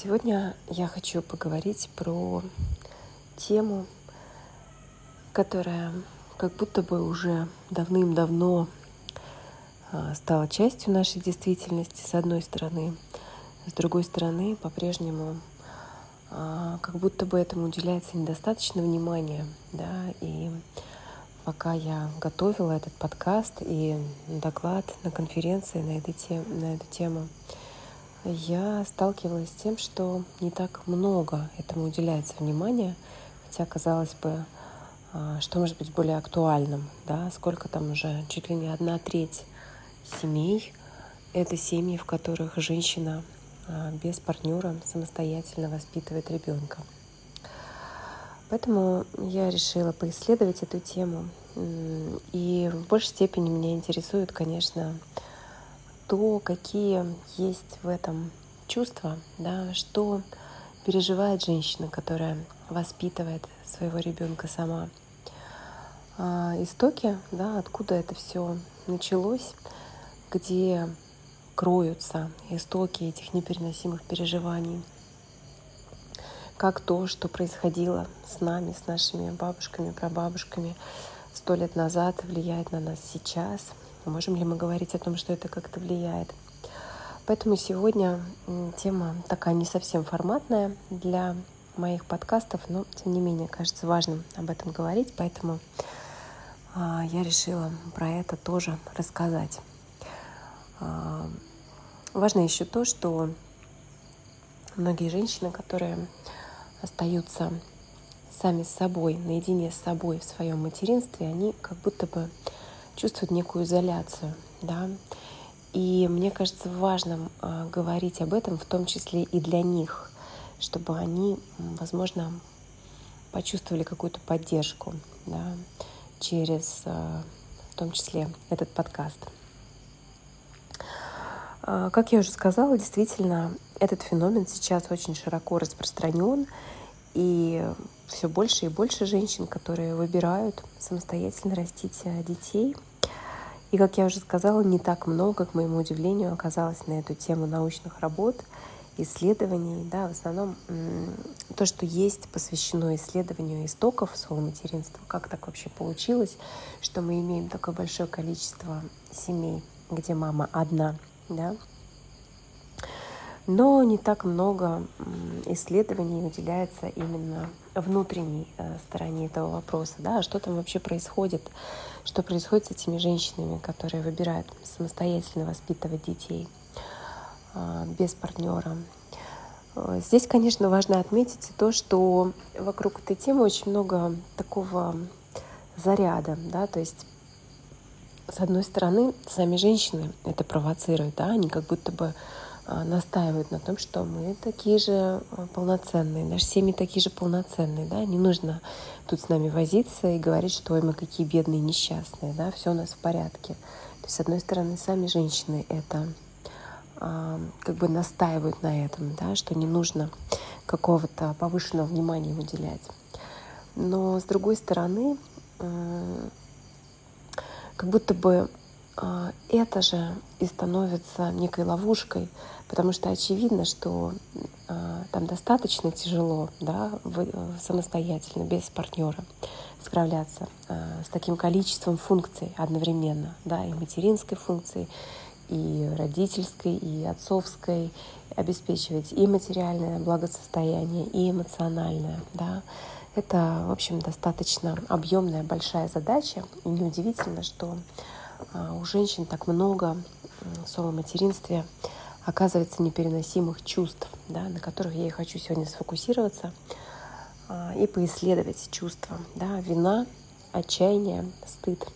Сегодня я хочу поговорить про тему, которая как будто бы уже давным-давно а, стала частью нашей действительности, с одной стороны. С другой стороны, по-прежнему а, как будто бы этому уделяется недостаточно внимания. Да? И пока я готовила этот подкаст и доклад на конференции на, этой на эту тему, я сталкивалась с тем, что не так много этому уделяется внимания, хотя, казалось бы, а, что может быть более актуальным, да, сколько там уже, чуть ли не одна треть семей, это семьи, в которых женщина а, без партнера самостоятельно воспитывает ребенка. Поэтому я решила поисследовать эту тему. И в большей степени меня интересует, конечно, то, какие есть в этом чувства, да, что переживает женщина, которая воспитывает своего ребенка сама. А истоки, да, откуда это все началось, где кроются истоки этих непереносимых переживаний, как то, что происходило с нами, с нашими бабушками, прабабушками сто лет назад, влияет на нас сейчас — Можем ли мы говорить о том, что это как-то влияет? Поэтому сегодня тема такая не совсем форматная для моих подкастов, но тем не менее кажется важным об этом говорить, поэтому а, я решила про это тоже рассказать. А, важно еще то, что многие женщины, которые остаются сами с собой, наедине с собой в своем материнстве, они как будто бы чувствуют некую изоляцию, да. И мне кажется важным э, говорить об этом, в том числе и для них, чтобы они, возможно, почувствовали какую-то поддержку, да, через, э, в том числе, этот подкаст. Э, как я уже сказала, действительно, этот феномен сейчас очень широко распространен, и все больше и больше женщин, которые выбирают самостоятельно растить детей – и, как я уже сказала, не так много, к моему удивлению, оказалось на эту тему научных работ, исследований. Да, в основном то, что есть, посвящено исследованию истоков своего материнства. Как так вообще получилось, что мы имеем такое большое количество семей, где мама одна, да, но не так много исследований уделяется именно внутренней э, стороне этого вопроса, да, а что там вообще происходит, что происходит с этими женщинами, которые выбирают самостоятельно воспитывать детей а, без партнера. Э, здесь, конечно, важно отметить то, что вокруг этой темы очень много такого заряда, да, то есть с одной стороны, сами женщины это провоцируют, да, они как будто бы настаивают на том, что мы такие же а, полноценные, наши семьи такие же полноценные, да, не нужно тут с нами возиться и говорить, что Ой, мы какие бедные, несчастные, да, все у нас в порядке. То есть, с одной стороны, сами женщины это а, как бы настаивают на этом, да, что не нужно какого-то повышенного внимания уделять. Но с другой стороны, как будто бы а, это же и становится некой ловушкой, потому что очевидно, что а, там достаточно тяжело да, самостоятельно, без партнера справляться а, с таким количеством функций одновременно, да, и материнской функции, и родительской, и отцовской, обеспечивать и материальное благосостояние, и эмоциональное, да. Это, в общем, достаточно объемная, большая задача, и неудивительно, что а, у женщин так много в своем материнстве оказывается непереносимых чувств, да, на которых я и хочу сегодня сфокусироваться а, и поисследовать чувства. Да, вина, отчаяние, стыд.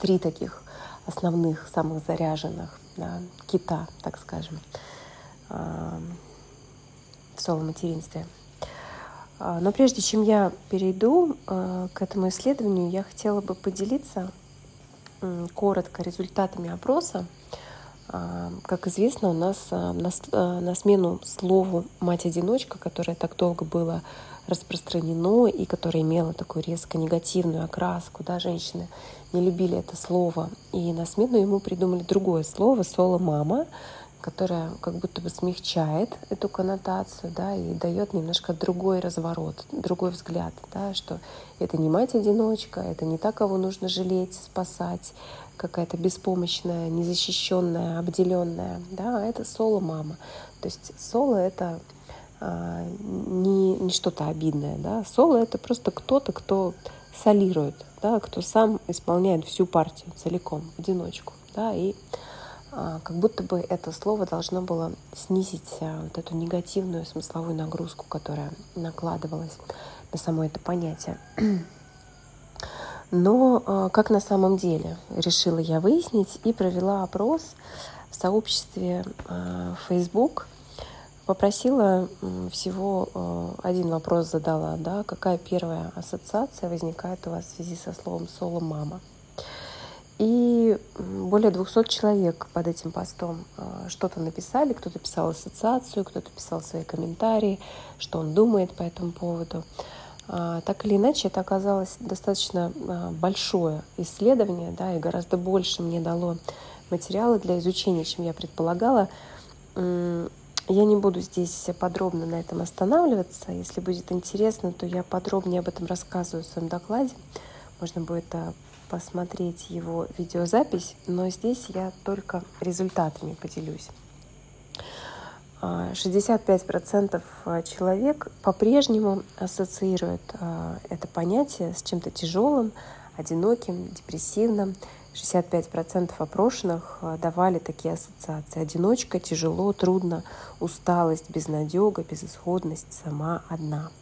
Три таких основных, самых заряженных да, кита, так скажем, а, в своем материнстве. Но прежде чем я перейду к этому исследованию, я хотела бы поделиться коротко результатами опроса. А, как известно, у нас а, а, на смену слову «мать-одиночка», которое так долго было распространено и которое имело такую резко негативную окраску, да, женщины не любили это слово, и на смену ему придумали другое слово «соло-мама», которая как будто бы смягчает эту коннотацию, да, и дает немножко другой разворот, другой взгляд, да, что это не мать-одиночка, это не та, кого нужно жалеть, спасать, какая-то беспомощная, незащищенная, обделенная, да, а это соло-мама. То есть соло — это а, не, не что-то обидное, да, соло — это просто кто-то, кто солирует, да, кто сам исполняет всю партию целиком, в одиночку, да, и как будто бы это слово должно было снизить а, вот эту негативную смысловую нагрузку, которая накладывалась на само это понятие. Но а, как на самом деле, решила я выяснить и провела опрос в сообществе Facebook. Попросила всего один вопрос задала, да, какая первая ассоциация возникает у вас в связи со словом «соло-мама». И более 200 человек под этим постом а, что-то написали. Кто-то писал ассоциацию, кто-то писал свои комментарии, что он думает по этому поводу. А, так или иначе, это оказалось достаточно а, большое исследование, да, и гораздо больше мне дало материала для изучения, чем я предполагала. Я не буду здесь подробно на этом останавливаться. Если будет интересно, то я подробнее об этом рассказываю в своем докладе. Можно будет посмотреть его видеозапись, но здесь я только результатами поделюсь. 65% а, человек по-прежнему ассоциируют а, это понятие с чем-то тяжелым, одиноким, депрессивным. 65% опрошенных а, давали такие ассоциации. Одиночка, тяжело, трудно, усталость, безнадега, безысходность, сама одна –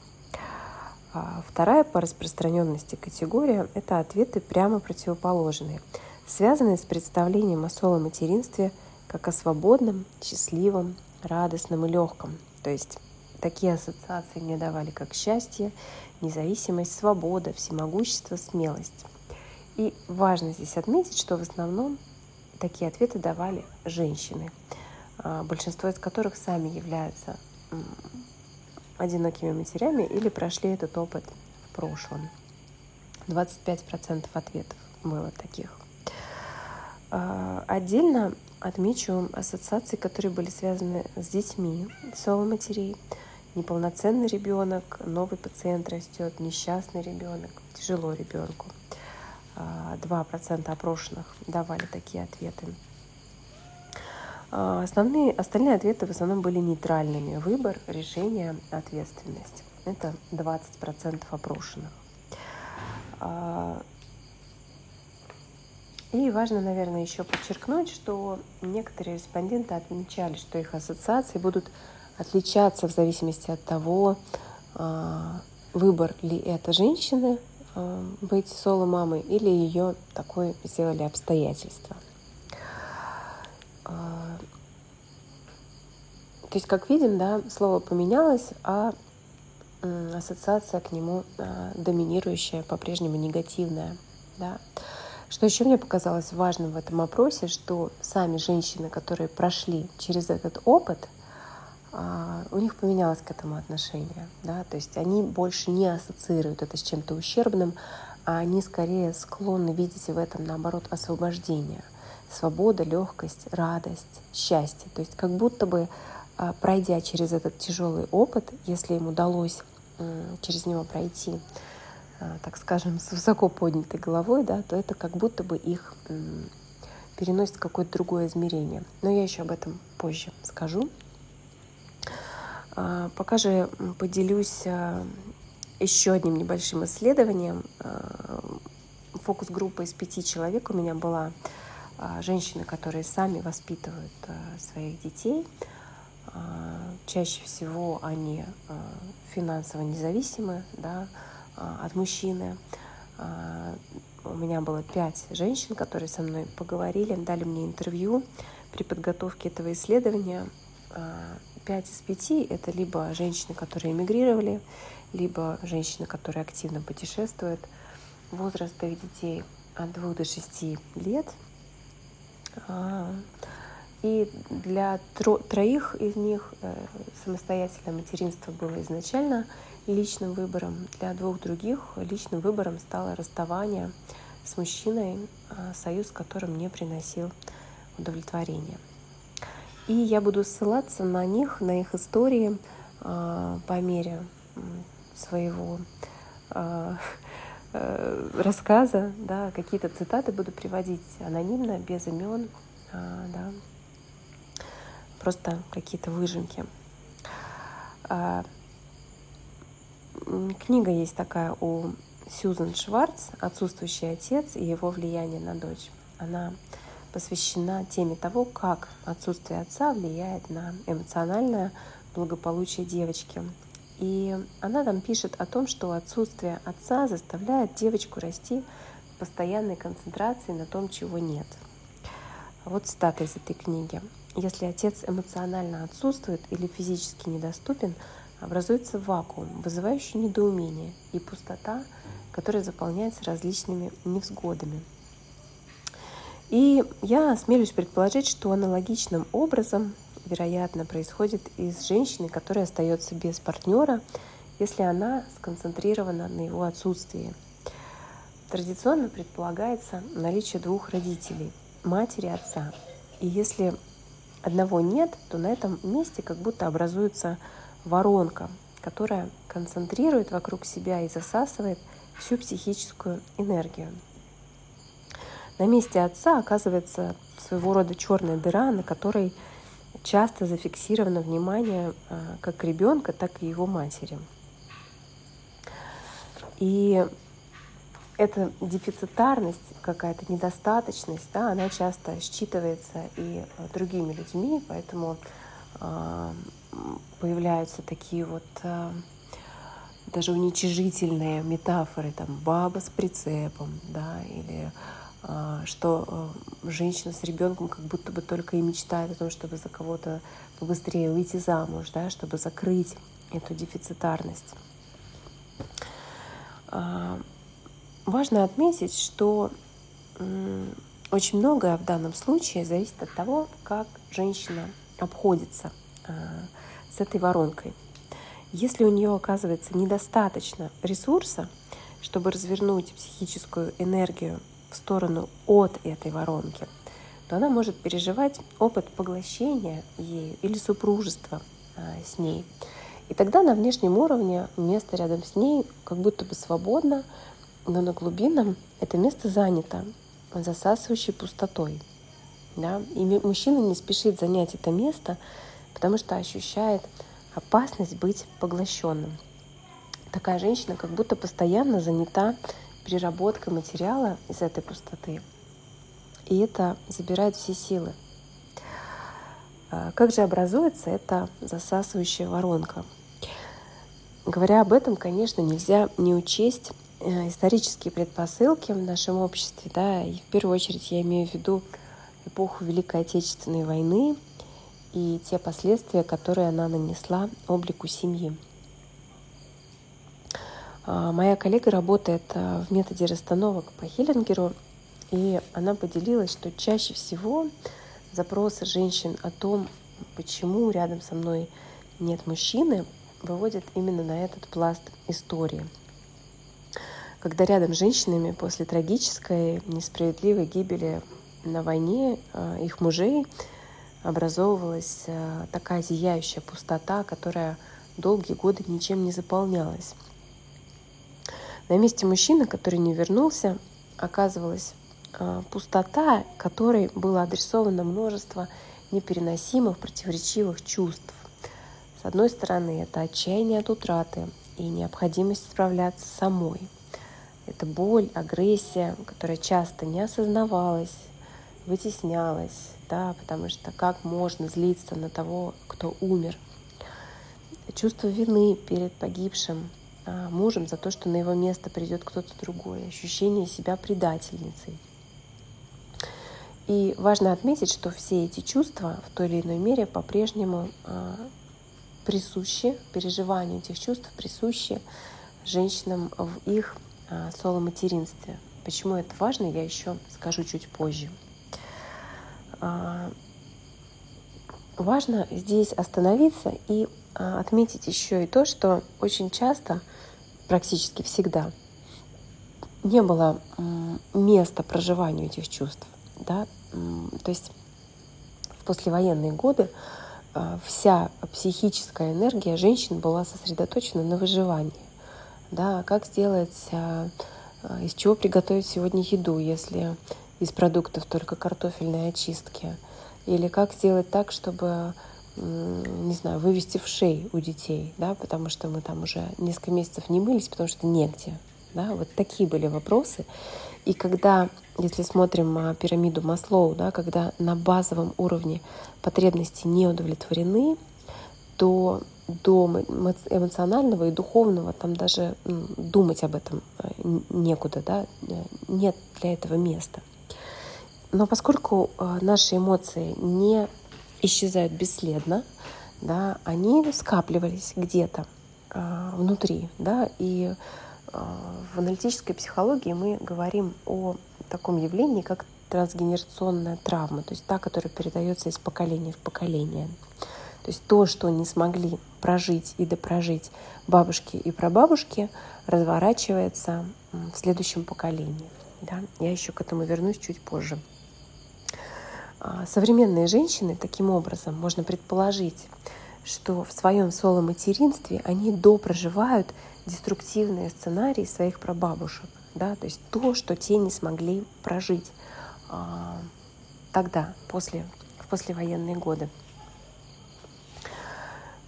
а вторая по распространенности категория – это ответы прямо противоположные, связанные с представлением о соло-материнстве как о свободном, счастливом, радостном и легком. То есть такие ассоциации мне давали как счастье, независимость, свобода, всемогущество, смелость. И важно здесь отметить, что в основном такие ответы давали женщины, а, большинство из которых сами являются одинокими матерями или прошли этот опыт в прошлом. 25% ответов было таких. А, отдельно отмечу ассоциации, которые были связаны с детьми, соло-матерей. Неполноценный ребенок, новый пациент растет, несчастный ребенок, тяжело ребенку. 2% а, опрошенных давали такие ответы. А, основные, остальные ответы в основном были нейтральными. Выбор, решение, ответственность. Это 20% опрошенных. А, и важно, наверное, еще подчеркнуть, что некоторые респонденты отмечали, что их ассоциации будут отличаться в зависимости от того, а, выбор ли это женщины быть соло-мамой или ее такое сделали обстоятельства. То есть, как видим, да, слово поменялось, а ассоциация к нему а, доминирующая, по-прежнему негативная. Да. Что еще мне показалось важным в этом опросе, что сами женщины, которые прошли через этот опыт, а, у них поменялось к этому отношение. Да? То есть они больше не ассоциируют это с чем-то ущербным, а они скорее склонны видеть в этом, наоборот, освобождение – свобода, легкость, радость, счастье. То есть как будто бы пройдя через этот тяжелый опыт, если им удалось через него пройти, а, так скажем, с высоко поднятой головой, да, то это как будто бы их переносит в какое-то другое измерение. Но я еще об этом позже скажу. А, пока же поделюсь еще одним небольшим исследованием. Фокус-группа из пяти человек у меня была а, женщины, которые сами воспитывают а, своих детей. А, чаще всего они финансово независимы да, от мужчины. У меня было пять женщин, которые со мной поговорили, дали мне интервью при подготовке этого исследования. Пять из пяти — это либо женщины, которые эмигрировали, либо женщины, которые активно путешествуют. Возраст их детей от двух до шести лет — а, и для троих из них э, самостоятельное материнство было изначально личным выбором. Для двух других личным выбором стало расставание с мужчиной, а, союз с которым не приносил удовлетворения. И я буду ссылаться на них, на их истории а, по мере своего э, рассказа, да, какие-то цитаты буду приводить анонимно, без имен, да, просто какие-то выжимки. Книга есть такая у Сьюзан Шварц «Отсутствующий отец и его влияние на дочь». Она посвящена теме того, как отсутствие отца влияет на эмоциональное благополучие девочки. И она там пишет о том, что отсутствие отца заставляет девочку расти в постоянной концентрации на том, чего нет. Вот цитата из этой книги. Если отец эмоционально отсутствует или физически недоступен, образуется вакуум, вызывающий недоумение и пустота, которая заполняется различными невзгодами. И я осмелюсь предположить, что аналогичным образом, вероятно, происходит и с женщиной, которая остается без партнера, если она сконцентрирована на его отсутствии. Традиционно предполагается наличие двух родителей – матери и отца. И если одного нет, то на этом месте как будто образуется воронка, которая концентрирует вокруг себя и засасывает всю психическую энергию. На месте отца оказывается своего рода черная дыра, на которой часто зафиксировано внимание а, как ребенка, так и его матери. И эта дефицитарность, какая-то недостаточность, да, она часто считывается и другими людьми, поэтому э, появляются такие вот э, даже уничижительные метафоры, там баба с прицепом, да, или э, что э, женщина с ребенком как будто бы только и мечтает о том, чтобы за кого-то побыстрее выйти замуж, да, чтобы закрыть эту дефицитарность. Э, важно отметить, что э, очень многое в данном случае зависит от того, как женщина обходится э, с этой воронкой. Если у нее оказывается недостаточно ресурса, чтобы развернуть психическую энергию в сторону от этой воронки, то она может переживать опыт поглощения ею или супружества а, с ней. И тогда на внешнем уровне место рядом с ней как будто бы свободно, но на глубинном это место занято засасывающей пустотой. Да? И мужчина не спешит занять это место, потому что ощущает опасность быть поглощенным. Такая женщина как будто постоянно занята переработкой материала из этой пустоты. И это забирает все силы. А как же образуется эта засасывающая воронка? Говоря об этом, конечно, нельзя не учесть исторические предпосылки в нашем обществе, да, и в первую очередь я имею в виду эпоху Великой Отечественной войны, и те последствия, которые она нанесла облику семьи. А, моя коллега работает а, в методе расстановок по Хиллингеру, и она поделилась, что чаще всего запросы женщин о том, почему рядом со мной нет мужчины, выводят именно на этот пласт истории. Когда рядом с женщинами после трагической, несправедливой гибели на войне а, их мужей – образовывалась э, такая зияющая пустота, которая долгие годы ничем не заполнялась. На месте мужчины, который не вернулся, оказывалась э, пустота, которой было адресовано множество непереносимых, противоречивых чувств. С одной стороны, это отчаяние от утраты и необходимость справляться самой. Это боль, агрессия, которая часто не осознавалась, вытеснялась, да, потому что как можно злиться на того, кто умер. Чувство вины перед погибшим а, мужем за то, что на его место придет кто-то другой, ощущение себя предательницей. И важно отметить, что все эти чувства в той или иной мере по-прежнему а, присущи, переживания этих чувств присущи женщинам в их соло-материнстве. Почему это важно, я еще скажу чуть позже. А, важно здесь остановиться и а, отметить еще и то, что очень часто, практически всегда, не было места проживанию этих чувств. Да? То есть в послевоенные годы а, вся психическая энергия женщин была сосредоточена на выживании. Да, как сделать, а, а, из чего приготовить сегодня еду, если из продуктов только картофельные очистки, или как сделать так, чтобы не знаю, вывести в шеи у детей, да, потому что мы там уже несколько месяцев не мылись, потому что негде. Да, вот такие были вопросы. И когда, если смотрим пирамиду Маслоу, да, когда на базовом уровне потребности не удовлетворены, то до эмоционального и духовного там даже думать об этом э, некуда, да, э, нет для этого места. Но поскольку э, наши эмоции не исчезают бесследно, да, они скапливались где-то внутри, да, и в аналитической психологии мы говорим о таком явлении, как трансгенерационная травма, то есть та, которая передается из поколения в поколение. То есть то, что не смогли прожить и допрожить бабушки и прабабушки, разворачивается в следующем поколении. Да? Я еще к этому вернусь чуть позже. А, современные женщины таким образом можно предположить, что в своем соло-материнстве они допроживают деструктивные сценарии своих прабабушек. Да? То есть то, что те не смогли прожить а, тогда, после, в послевоенные годы.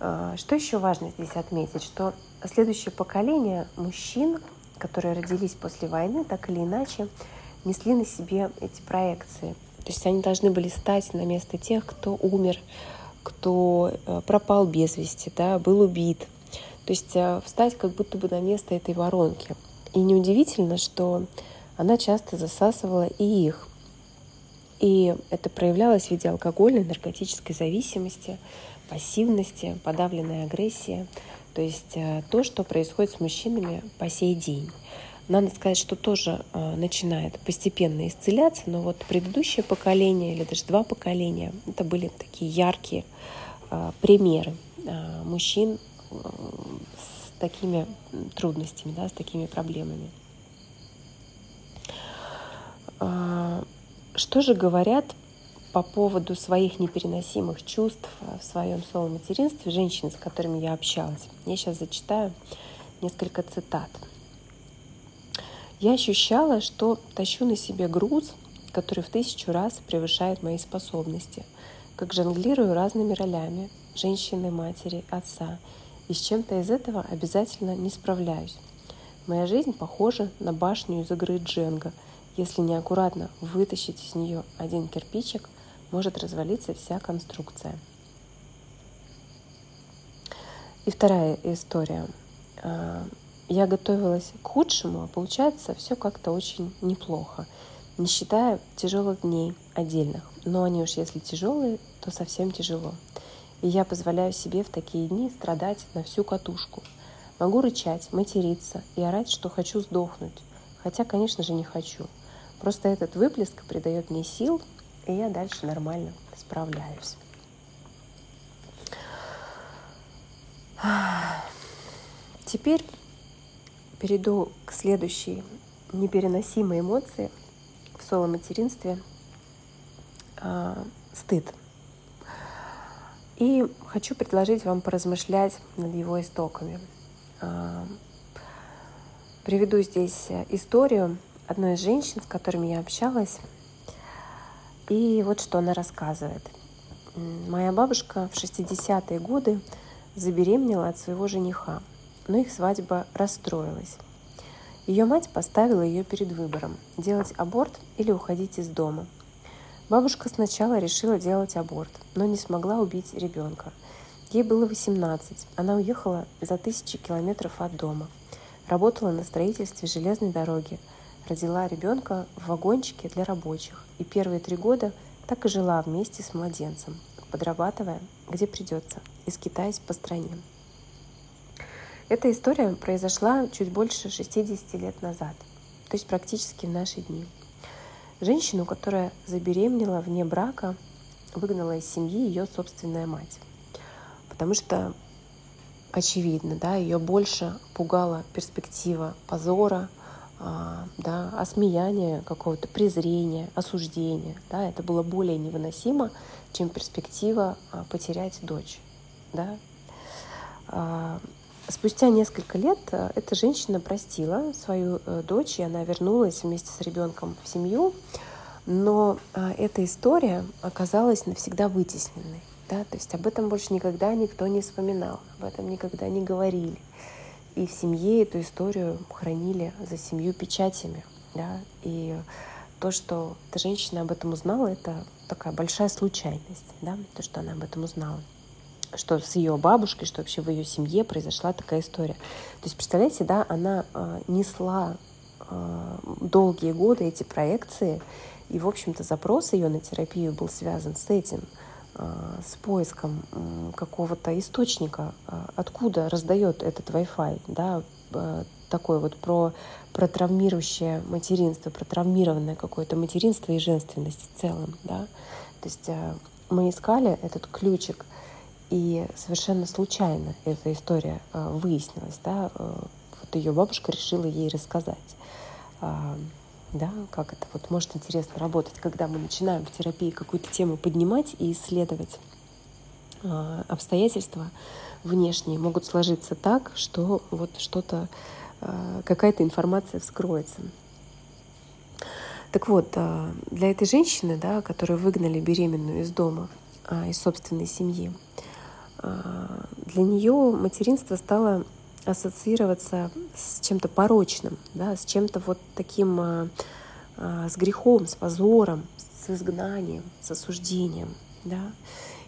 А, что еще важно здесь отметить, что следующее поколение мужчин, которые родились после войны, так или иначе несли на себе эти проекции. То есть они должны были стать на место тех, кто умер, кто э, пропал без вести, да, был убит. То есть э, встать как будто бы на место этой воронки. И неудивительно, что она часто засасывала и их. И это проявлялось в виде алкогольной, наркотической зависимости, пассивности, подавленной агрессии. То есть э, то, что происходит с мужчинами по сей день. Надо сказать, что тоже э, начинает постепенно исцеляться, но вот предыдущее поколение или даже два поколения, это были такие яркие э, примеры мужчин с такими трудностями, да, с такими проблемами. Что же говорят по поводу своих непереносимых чувств в своем соло-материнстве женщины, с которыми я общалась? Я сейчас зачитаю несколько цитат. Я ощущала, что тащу на себе груз, который в тысячу раз превышает мои способности, как жонглирую разными ролями – женщины, матери, отца, и с чем-то из этого обязательно не справляюсь. Моя жизнь похожа на башню из игры Дженга – если неаккуратно вытащить из нее один кирпичик, может развалиться вся конструкция. И вторая история. А, я готовилась к худшему, а получается все как-то очень неплохо, не считая тяжелых дней отдельных. Но они уж если тяжелые, то совсем тяжело. И я позволяю себе в такие дни страдать на всю катушку. Могу рычать, материться и орать, что хочу сдохнуть. Хотя, конечно же, не хочу. Просто этот выплеск придает мне сил, и я дальше нормально справляюсь. Теперь перейду к следующей непереносимой эмоции в соло-материнстве а, стыд. И хочу предложить вам поразмышлять над его истоками. А, приведу здесь историю одной из женщин, с которыми я общалась. И вот что она рассказывает. Моя бабушка в 60-е годы забеременела от своего жениха, но их свадьба расстроилась. Ее мать поставила ее перед выбором – делать аборт или уходить из дома. Бабушка сначала решила делать аборт, но не смогла убить ребенка. Ей было 18, она уехала за тысячи километров от дома. Работала на строительстве железной дороги – родила ребенка в вагончике для рабочих и первые три года так и жила вместе с младенцем, подрабатывая, где придется, и скитаясь по стране. Эта история произошла чуть больше 60 лет назад, то есть практически в наши дни. Женщину, которая забеременела вне брака, выгнала из семьи ее собственная мать. Потому что, очевидно, да, ее больше пугала перспектива позора, да, осмеяния какого-то, презрения, осуждения. Да, это было более невыносимо, чем перспектива потерять дочь. Да? Спустя несколько лет эта женщина простила свою дочь, и она вернулась вместе с ребенком в семью, но эта история оказалась навсегда вытесненной. Да? То есть об этом больше никогда никто не вспоминал, об этом никогда не говорили. И в семье эту историю хранили за семью печатями. Да? И то, что эта женщина об этом узнала, это такая большая случайность, да? то, что она об этом узнала что с ее бабушкой, что вообще в ее семье произошла такая история. То есть, представляете, да, она э, несла э, долгие годы эти проекции, и, в общем-то, запрос ее на терапию был связан с этим. А, с поиском какого-то источника, а, откуда раздает этот Wi-Fi, да, а, такое вот про, про травмирующее материнство, про травмированное какое-то материнство и женственность в целом, да. То есть мы искали этот ключик, и совершенно случайно эта история выяснилась, да, вот ее бабушка решила ей рассказать да, как это вот может интересно работать, когда мы начинаем в терапии какую-то тему поднимать и исследовать. А, обстоятельства внешние могут сложиться так, что вот что-то, а, какая-то информация вскроется. Так вот, а, для этой женщины, да, которую выгнали беременную из дома, из собственной семьи, для нее материнство стало ассоциироваться с чем-то порочным, да, с чем-то вот таким, а, а, с грехом, с позором, с изгнанием, с осуждением. Да.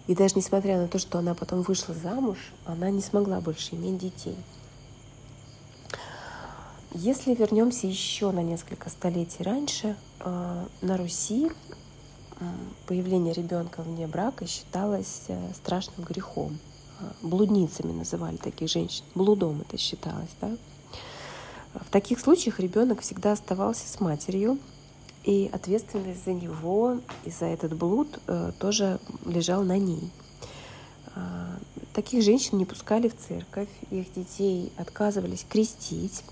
И даже несмотря на то, что она потом вышла замуж, она не смогла больше иметь детей. Если вернемся еще на несколько столетий раньше, а, на Руси появление ребенка вне брака считалось э, страшным грехом блудницами называли таких женщин, блудом это считалось, да. В таких случаях ребенок всегда оставался с матерью, и ответственность за него и за этот блуд э, тоже лежал на ней. Э, таких женщин не пускали в церковь, их детей отказывались крестить.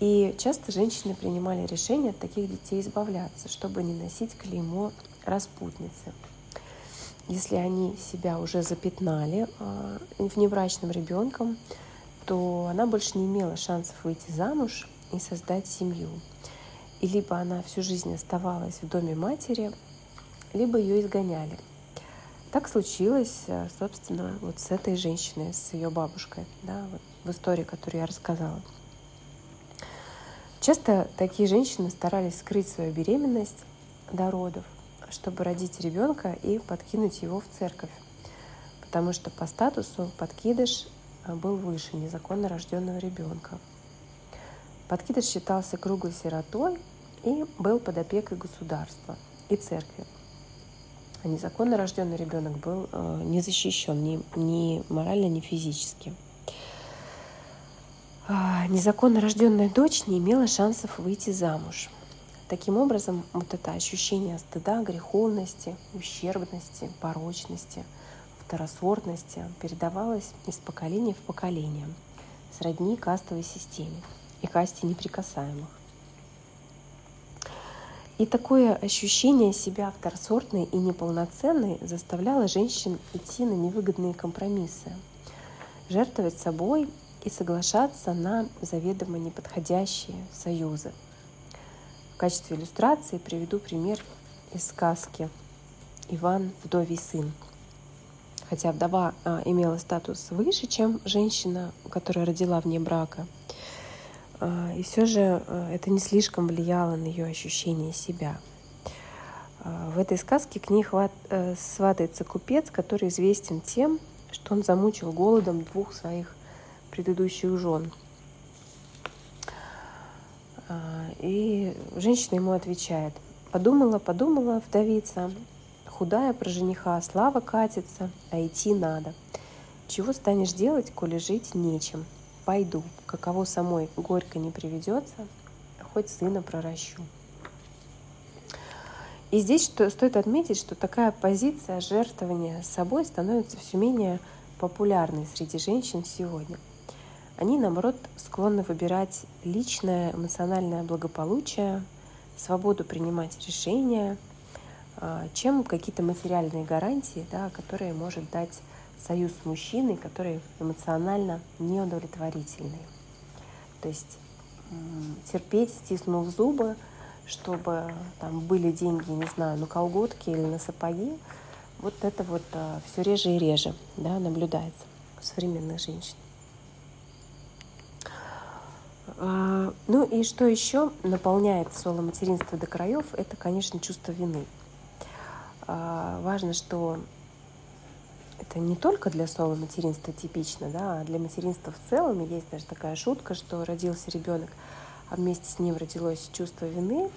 И часто женщины принимали решение от таких детей избавляться, чтобы не носить клеймо распутницы если они себя уже запятнали э, внебрачным ребенком, то она больше не имела шансов выйти замуж и создать семью. И либо она всю жизнь оставалась в доме матери, либо ее изгоняли. Так случилось, э, собственно, вот с этой женщиной, с ее бабушкой, да, вот в истории, которую я рассказала. Часто такие женщины старались скрыть свою беременность до родов, чтобы родить ребенка и подкинуть его в церковь, потому что по статусу подкидыш э, был выше незаконно рожденного ребенка. Подкидыш считался круглой сиротой и был под опекой государства и церкви. А незаконно рожденный ребенок был э, не защищен ни, ни морально, ни физически. А незаконно рожденная дочь не имела шансов выйти замуж – Таким образом, вот это ощущение стыда, греховности, ущербности, порочности, второсортности передавалось из поколения в поколение, сродни кастовой системе и касте неприкасаемых. И такое ощущение себя второсортной и неполноценной заставляло женщин идти на невыгодные компромиссы, жертвовать собой и соглашаться на заведомо неподходящие союзы – качестве иллюстрации приведу пример из сказки «Иван, вдовий сын». Хотя вдова а, имела статус выше, чем женщина, которая родила вне брака. А, и все же а, это не слишком влияло на ее ощущение себя. В этой сказке к ней хват, а, сватается купец, который известен тем, что он замучил голодом двух своих предыдущих жен – и женщина ему отвечает, подумала, подумала вдовица, худая про жениха, слава катится, а идти надо. Чего станешь делать, коли жить нечем? Пойду, каково самой горько не приведется, хоть сына проращу. И здесь что, стоит отметить, что такая позиция жертвования собой становится все менее популярной среди женщин сегодня – они, наоборот, склонны выбирать личное эмоциональное благополучие, свободу принимать решения, а, чем какие-то материальные гарантии, да, которые может дать союз с мужчиной, который эмоционально неудовлетворительный. То есть терпеть, стиснув зубы, чтобы там были деньги, не знаю, на колготки или на сапоги, вот это вот а, все реже и реже да, наблюдается у современных женщин. А, ну и что еще наполняет соло материнства до краев, это, конечно, чувство вины. А, важно, что это не только для соло материнства типично, да, а для материнства в целом. есть даже такая шутка, что родился ребенок, а вместе с ним родилось чувство вины.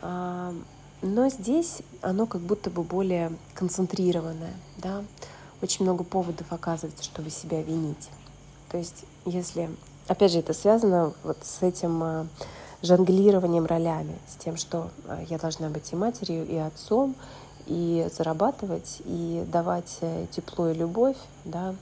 А, но здесь оно как будто бы более концентрированное, да. Очень много поводов оказывается, чтобы себя винить. То есть, если, опять же, это связано вот с этим а, жонглированием ролями, с тем, что а, я должна быть и матерью, и отцом, и зарабатывать, и давать э, тепло и любовь, да,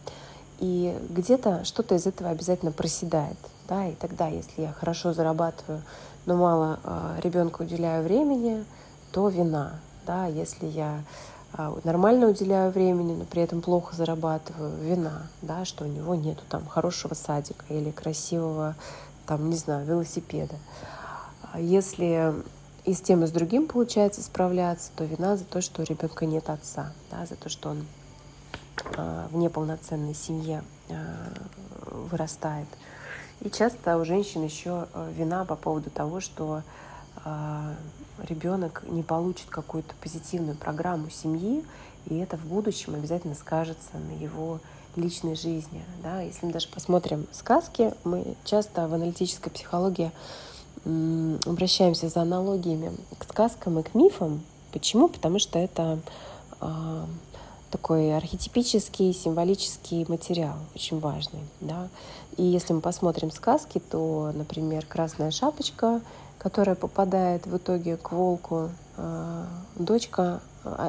и где-то что-то из этого обязательно проседает, да, и тогда, если я хорошо зарабатываю, но мало э, ребенку уделяю времени, то вина, да, если я э, нормально уделяю времени, но при этом плохо зарабатываю, вина, да, что у него нету там хорошего садика или красивого, там, не знаю, велосипеда. А если и с тем, и с другим получается справляться, то вина за то, что у ребенка нет отца, да, за то, что он э, в неполноценной семье вырастает. И часто у женщин еще э, вина по поводу того, что ребенок не получит какую-то позитивную программу семьи, и это в будущем обязательно скажется на его личной жизни. Да? Если мы даже посмотрим сказки, мы часто в аналитической психологии обращаемся за аналогиями к сказкам и к мифам. Почему? Потому что это э, такой архетипический, символический материал, очень важный. Да? И если мы посмотрим сказки, то, например, Красная шапочка, которая попадает в итоге к волку, э, дочка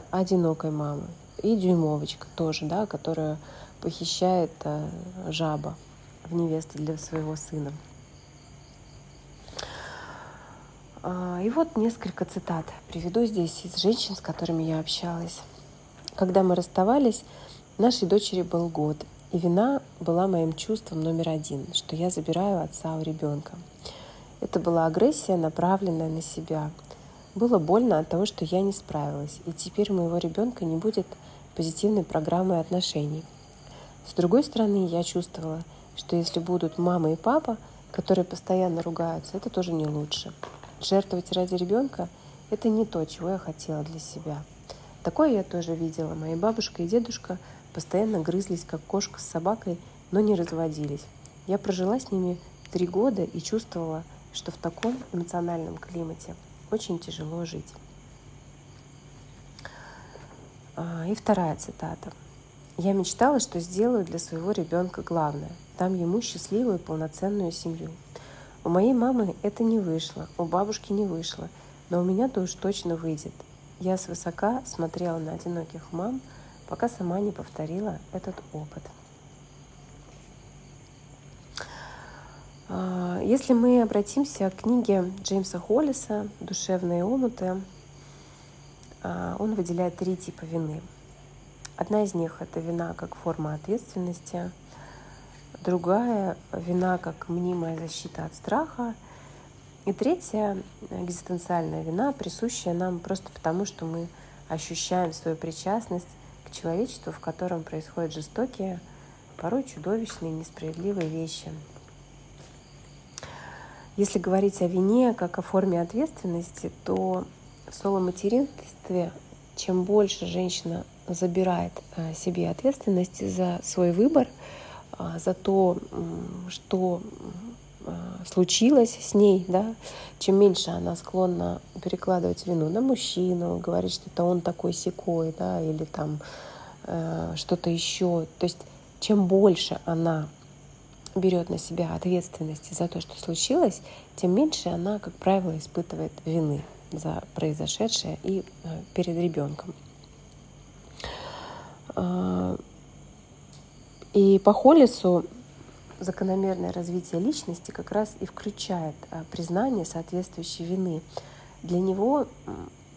одинокой мамы, и дюймовочка тоже, да, которая похищает э, жаба в невесты для своего сына. А, и вот несколько цитат приведу здесь из женщин, с которыми я общалась. Когда мы расставались, нашей дочери был год, и вина была моим чувством номер один, что я забираю отца у ребенка. Это была агрессия, направленная на себя. Было больно от того, что я не справилась, и теперь у моего ребенка не будет позитивной программы отношений. С другой стороны, я чувствовала, что если будут мама и папа, которые постоянно ругаются, это тоже не лучше. Жертвовать ради ребенка – это не то, чего я хотела для себя. Такое я тоже видела. Мои бабушка и дедушка постоянно грызлись, как кошка с собакой, но не разводились. Я прожила с ними три года и чувствовала, что в таком эмоциональном климате очень тяжело жить. А, и вторая цитата. Я мечтала, что сделаю для своего ребенка главное – дам ему счастливую и полноценную семью. У моей мамы это не вышло, у бабушки не вышло, но у меня-то уж точно выйдет. Я свысока смотрела на одиноких мам, пока сама не повторила этот опыт. Если мы обратимся к книге Джеймса Холлиса «Душевные омуты», а, он выделяет три типа вины. Одна из них — это вина как форма ответственности, другая вина как мнимая защита от страха, и третья экзистенциальная вина, присущая нам просто потому, что мы ощущаем свою причастность к человечеству, в котором происходят жестокие, порой чудовищные, несправедливые вещи. Если говорить о вине как о форме ответственности, то в соло-материнстве чем больше женщина забирает э, себе ответственность за свой выбор – а, за то, что а, случилось с ней, да, чем меньше она склонна перекладывать вину на мужчину, говорить, что это он такой секой, да, или там э, что-то еще. То есть чем больше она берет на себя ответственность за то, что случилось, тем меньше она, как правило, испытывает вины за произошедшее и э, перед ребенком. А, и по Холлису закономерное развитие личности как раз и включает а, признание соответствующей вины. Для него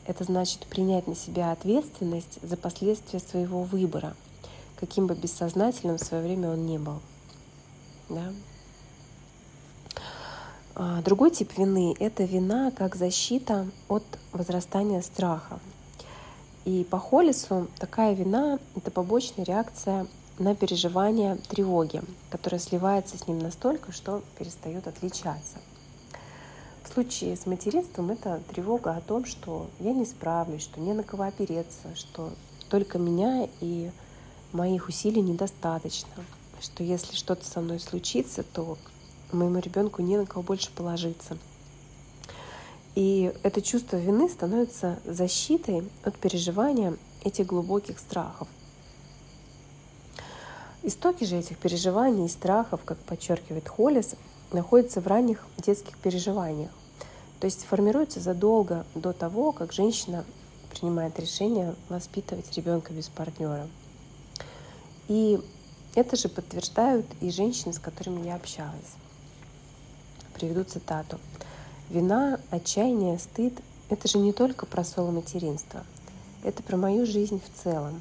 это значит принять на себя ответственность за последствия своего выбора, каким бы бессознательным в свое время он не был. Да? А, другой тип вины — это вина как защита от возрастания страха. И по Холлису такая вина — это побочная реакция на переживание тревоги, которая сливается с ним настолько, что перестает отличаться. В случае с материнством это тревога о том, что я не справлюсь, что не на кого опереться, что только меня и моих усилий недостаточно, что если что-то со мной случится, то моему ребенку не на кого больше положиться. И это чувство вины становится защитой от переживания этих глубоких страхов – Истоки же этих переживаний и страхов, как подчеркивает Холлис, находятся в ранних детских переживаниях. То есть формируются задолго до того, как женщина принимает решение воспитывать ребенка без партнера. И это же подтверждают и женщины, с которыми я общалась. Приведу цитату. «Вина, отчаяние, стыд — это же не только про соло материнства. Это про мою жизнь в целом.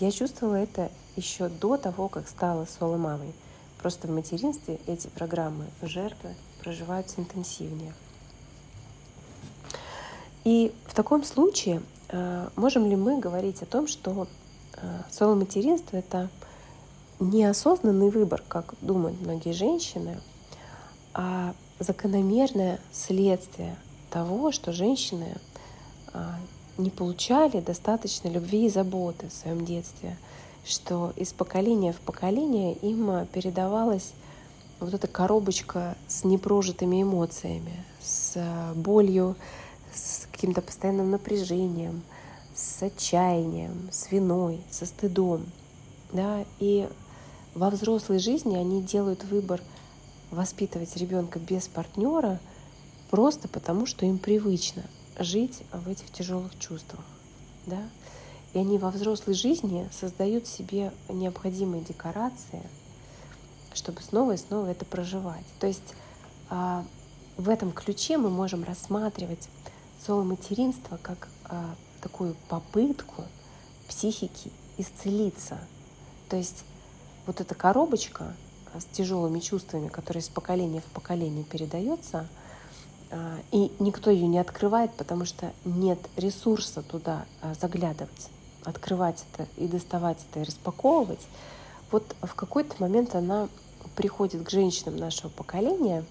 Я чувствовала это еще до того, как стала соло-мамой. Просто в материнстве эти программы жертвы проживаются интенсивнее. И в таком случае э, можем ли мы говорить о том, что э, соло-материнство — это неосознанный выбор, как думают многие женщины, а закономерное следствие того, что женщины э, не получали достаточно любви и заботы в своем детстве, что из поколения в поколение им передавалась вот эта коробочка с непрожитыми эмоциями, с болью, с каким-то постоянным напряжением, с отчаянием, с виной, со стыдом. Да? И во взрослой жизни они делают выбор воспитывать ребенка без партнера просто потому, что им привычно – жить в этих тяжелых чувствах. Да? И они во взрослой жизни создают себе необходимые декорации, чтобы снова и снова это проживать. То есть а, в этом ключе мы можем рассматривать зооматеринство как а, такую попытку психики исцелиться. То есть вот эта коробочка с тяжелыми чувствами, которая из поколения в поколение передается — а, и никто ее не открывает, потому что нет ресурса туда а, заглядывать, открывать это и доставать это и распаковывать. Вот в какой-то момент она приходит к женщинам нашего поколения,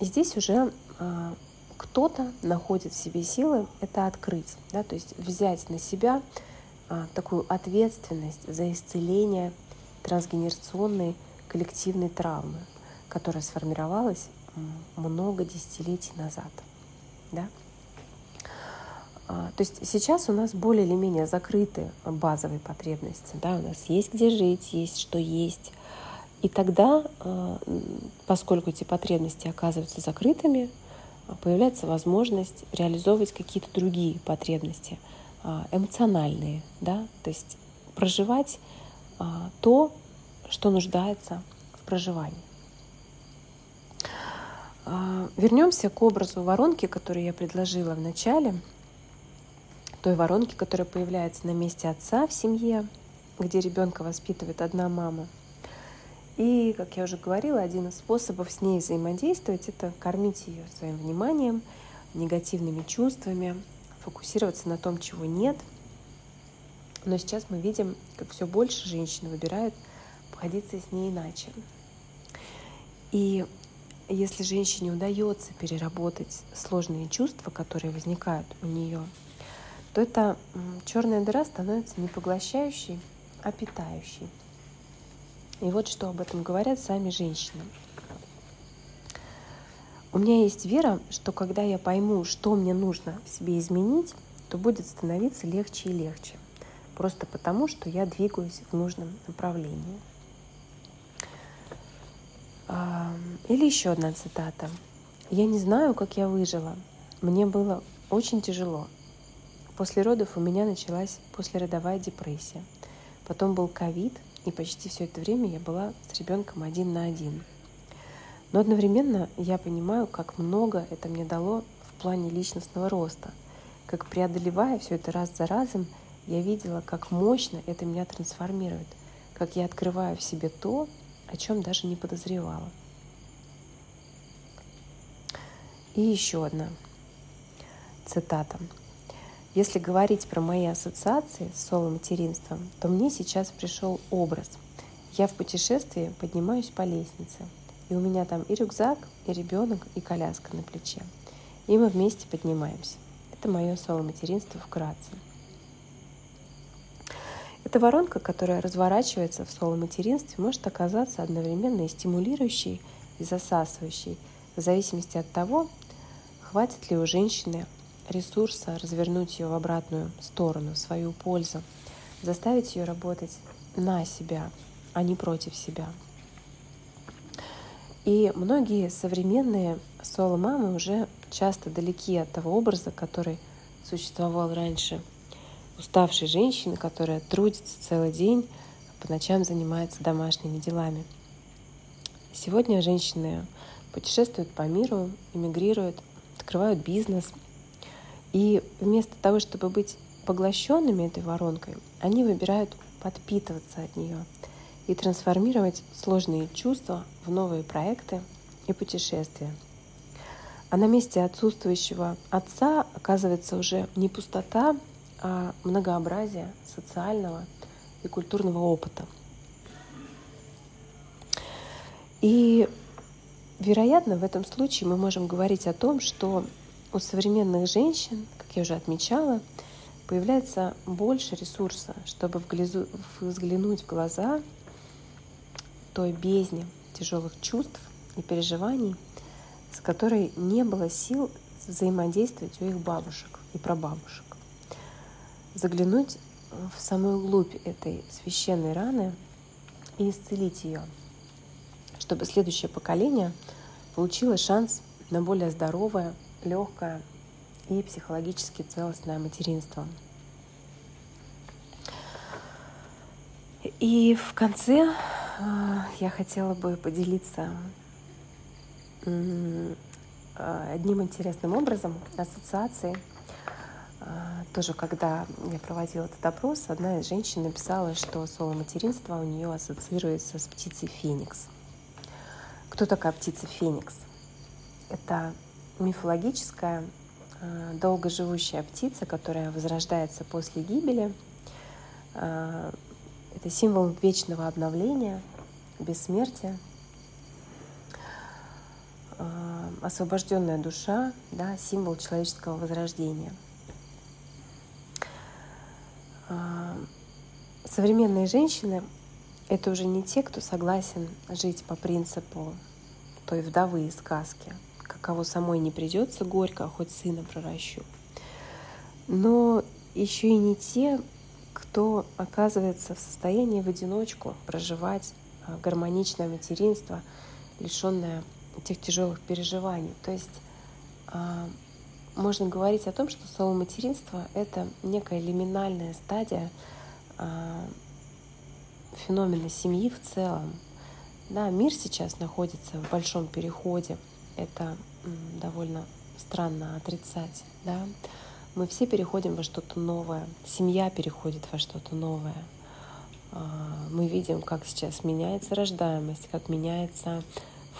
и здесь уже а, кто-то находит в себе силы это открыть, да, то есть взять на себя такую ответственность за исцеление трансгенерационной коллективной травмы, которая сформировалась много десятилетий назад. Да? А, то есть сейчас у нас более или менее закрыты базовые потребности. Да? У нас есть где жить, есть что есть. И тогда, а, поскольку эти потребности оказываются закрытыми, появляется возможность реализовывать какие-то другие потребности, а, эмоциональные, да? то есть проживать то, что нуждается в проживании. А, вернемся к образу воронки, который я предложила в начале. Той воронки, которая появляется на месте отца в семье, где ребенка воспитывает одна мама. И, как я уже говорила, один из способов с ней взаимодействовать – это кормить ее своим вниманием, негативными чувствами, фокусироваться на том, чего нет. Но сейчас мы видим, как все больше женщин выбирают обходиться с ней иначе. И если женщине удается переработать сложные чувства, которые возникают у нее, то эта черная дыра становится не поглощающей, а питающей. И вот что об этом говорят сами женщины. У меня есть вера, что когда я пойму, что мне нужно в себе изменить, то будет становиться легче и легче. Просто потому, что я двигаюсь в нужном направлении. Или еще одна цитата. «Я не знаю, как я выжила. Мне было очень тяжело. После родов у меня началась послеродовая депрессия. Потом был ковид, и почти все это время я была с ребенком один на один. Но одновременно я понимаю, как много это мне дало в плане личностного роста, как преодолевая все это раз за разом, я видела, как мощно это меня трансформирует, как я открываю в себе то, о чем даже не подозревала. И еще одна цитата. Если говорить про мои ассоциации с соло-материнством, то мне сейчас пришел образ. Я в путешествии поднимаюсь по лестнице, и у меня там и рюкзак, и ребенок, и коляска на плече. И мы вместе поднимаемся. Это мое соло-материнство вкратце. Эта воронка, которая разворачивается в соло-материнстве, может оказаться одновременно и стимулирующей, и засасывающей, в зависимости от того, хватит ли у женщины ресурса развернуть ее в обратную сторону, в свою пользу, заставить ее работать на себя, а не против себя. И многие современные соло-мамы уже часто далеки от того образа, который существовал раньше – уставшей женщины, которая трудится целый день, а по ночам занимается домашними делами. Сегодня женщины путешествуют по миру, эмигрируют, открывают бизнес. И вместо того, чтобы быть поглощенными этой воронкой, они выбирают подпитываться от нее и трансформировать сложные чувства в новые проекты и путешествия. А на месте отсутствующего отца оказывается уже не пустота, многообразие социального и культурного опыта. И, вероятно, в этом случае мы можем говорить о том, что у современных женщин, как я уже отмечала, появляется больше ресурса, чтобы взглянуть в глаза той бездне тяжелых чувств и переживаний, с которой не было сил взаимодействовать у их бабушек и прабабушек заглянуть в самую глубь этой священной раны и исцелить ее, чтобы следующее поколение получило шанс на более здоровое, легкое и психологически целостное материнство. И в конце а, я хотела бы поделиться одним интересным образом ассоциацией тоже, когда я проводила этот опрос, одна из женщин написала, что слово материнство у нее ассоциируется с птицей Феникс. Кто такая птица Феникс? Это мифологическая, а, долгоживущая птица, которая возрождается после гибели. А, это символ вечного обновления, бессмертия, освобожденная душа, да, символ человеческого возрождения – современные женщины — это уже не те, кто согласен жить по принципу той вдовы из сказки, каково самой не придется горько, а хоть сына проращу. Но еще и не те, кто оказывается в состоянии в одиночку проживать а, гармоничное материнство, лишенное тех тяжелых переживаний. То есть а, можно говорить о том, что слово материнство — это некая лиминальная стадия э, феномена семьи в целом. Да, мир сейчас находится в большом переходе. Это довольно странно отрицать. Да? Мы все переходим во что-то новое. Семья переходит во что-то новое. Э, мы видим, как сейчас меняется рождаемость, как меняется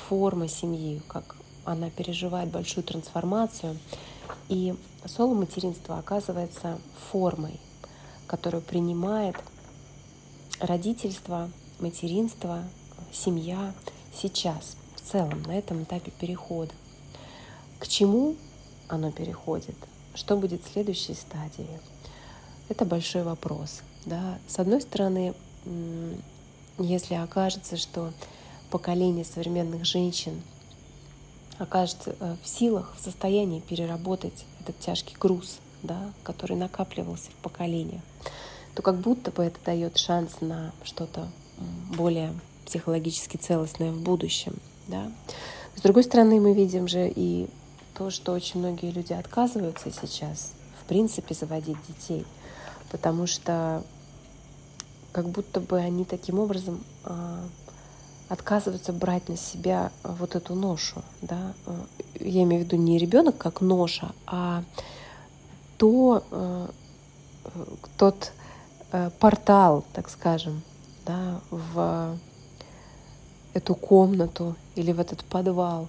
форма семьи, как она переживает большую трансформацию. И соло-материнство оказывается формой, которую принимает родительство, материнство, семья сейчас, в целом, на этом этапе перехода. К чему оно переходит? Что будет следующей стадией? Это большой вопрос. Да? С одной стороны, если окажется, что поколение современных женщин окажется э, в силах, в состоянии переработать этот тяжкий груз, да, который накапливался в поколениях, то как будто бы это дает шанс на что-то более психологически целостное в будущем. Да. С другой стороны, мы видим же и то, что очень многие люди отказываются сейчас, в принципе, заводить детей, потому что как будто бы они таким образом отказываются брать на себя вот эту ношу, да, я имею в виду не ребенок как ноша, а то э, тот э, портал, так скажем, да, в эту комнату или в этот подвал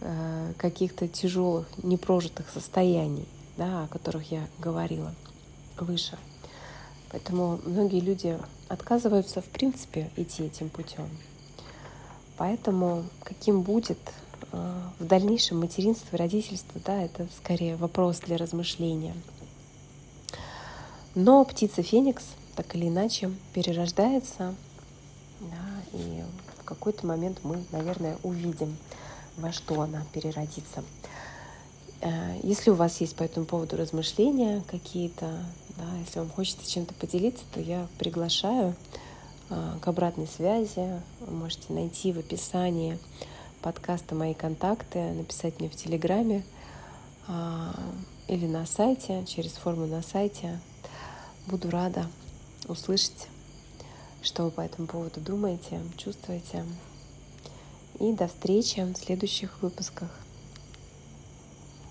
э, каких-то тяжелых, непрожитых состояний, да, о которых я говорила выше. Поэтому многие люди отказываются, в принципе, идти этим путем. Поэтому каким будет э, в дальнейшем материнство, родительство, да, это скорее вопрос для размышления. Но птица Феникс так или иначе перерождается, да, и в какой-то момент мы, наверное, увидим, во что она переродится. Э, если у вас есть по этому поводу размышления какие-то, да, если вам хочется чем-то поделиться, то я приглашаю к обратной связи. Вы можете найти в описании подкаста мои контакты, написать мне в Телеграме э, или на сайте, через форму на сайте. Буду рада услышать, что вы по этому поводу думаете, чувствуете. И до встречи в следующих выпусках.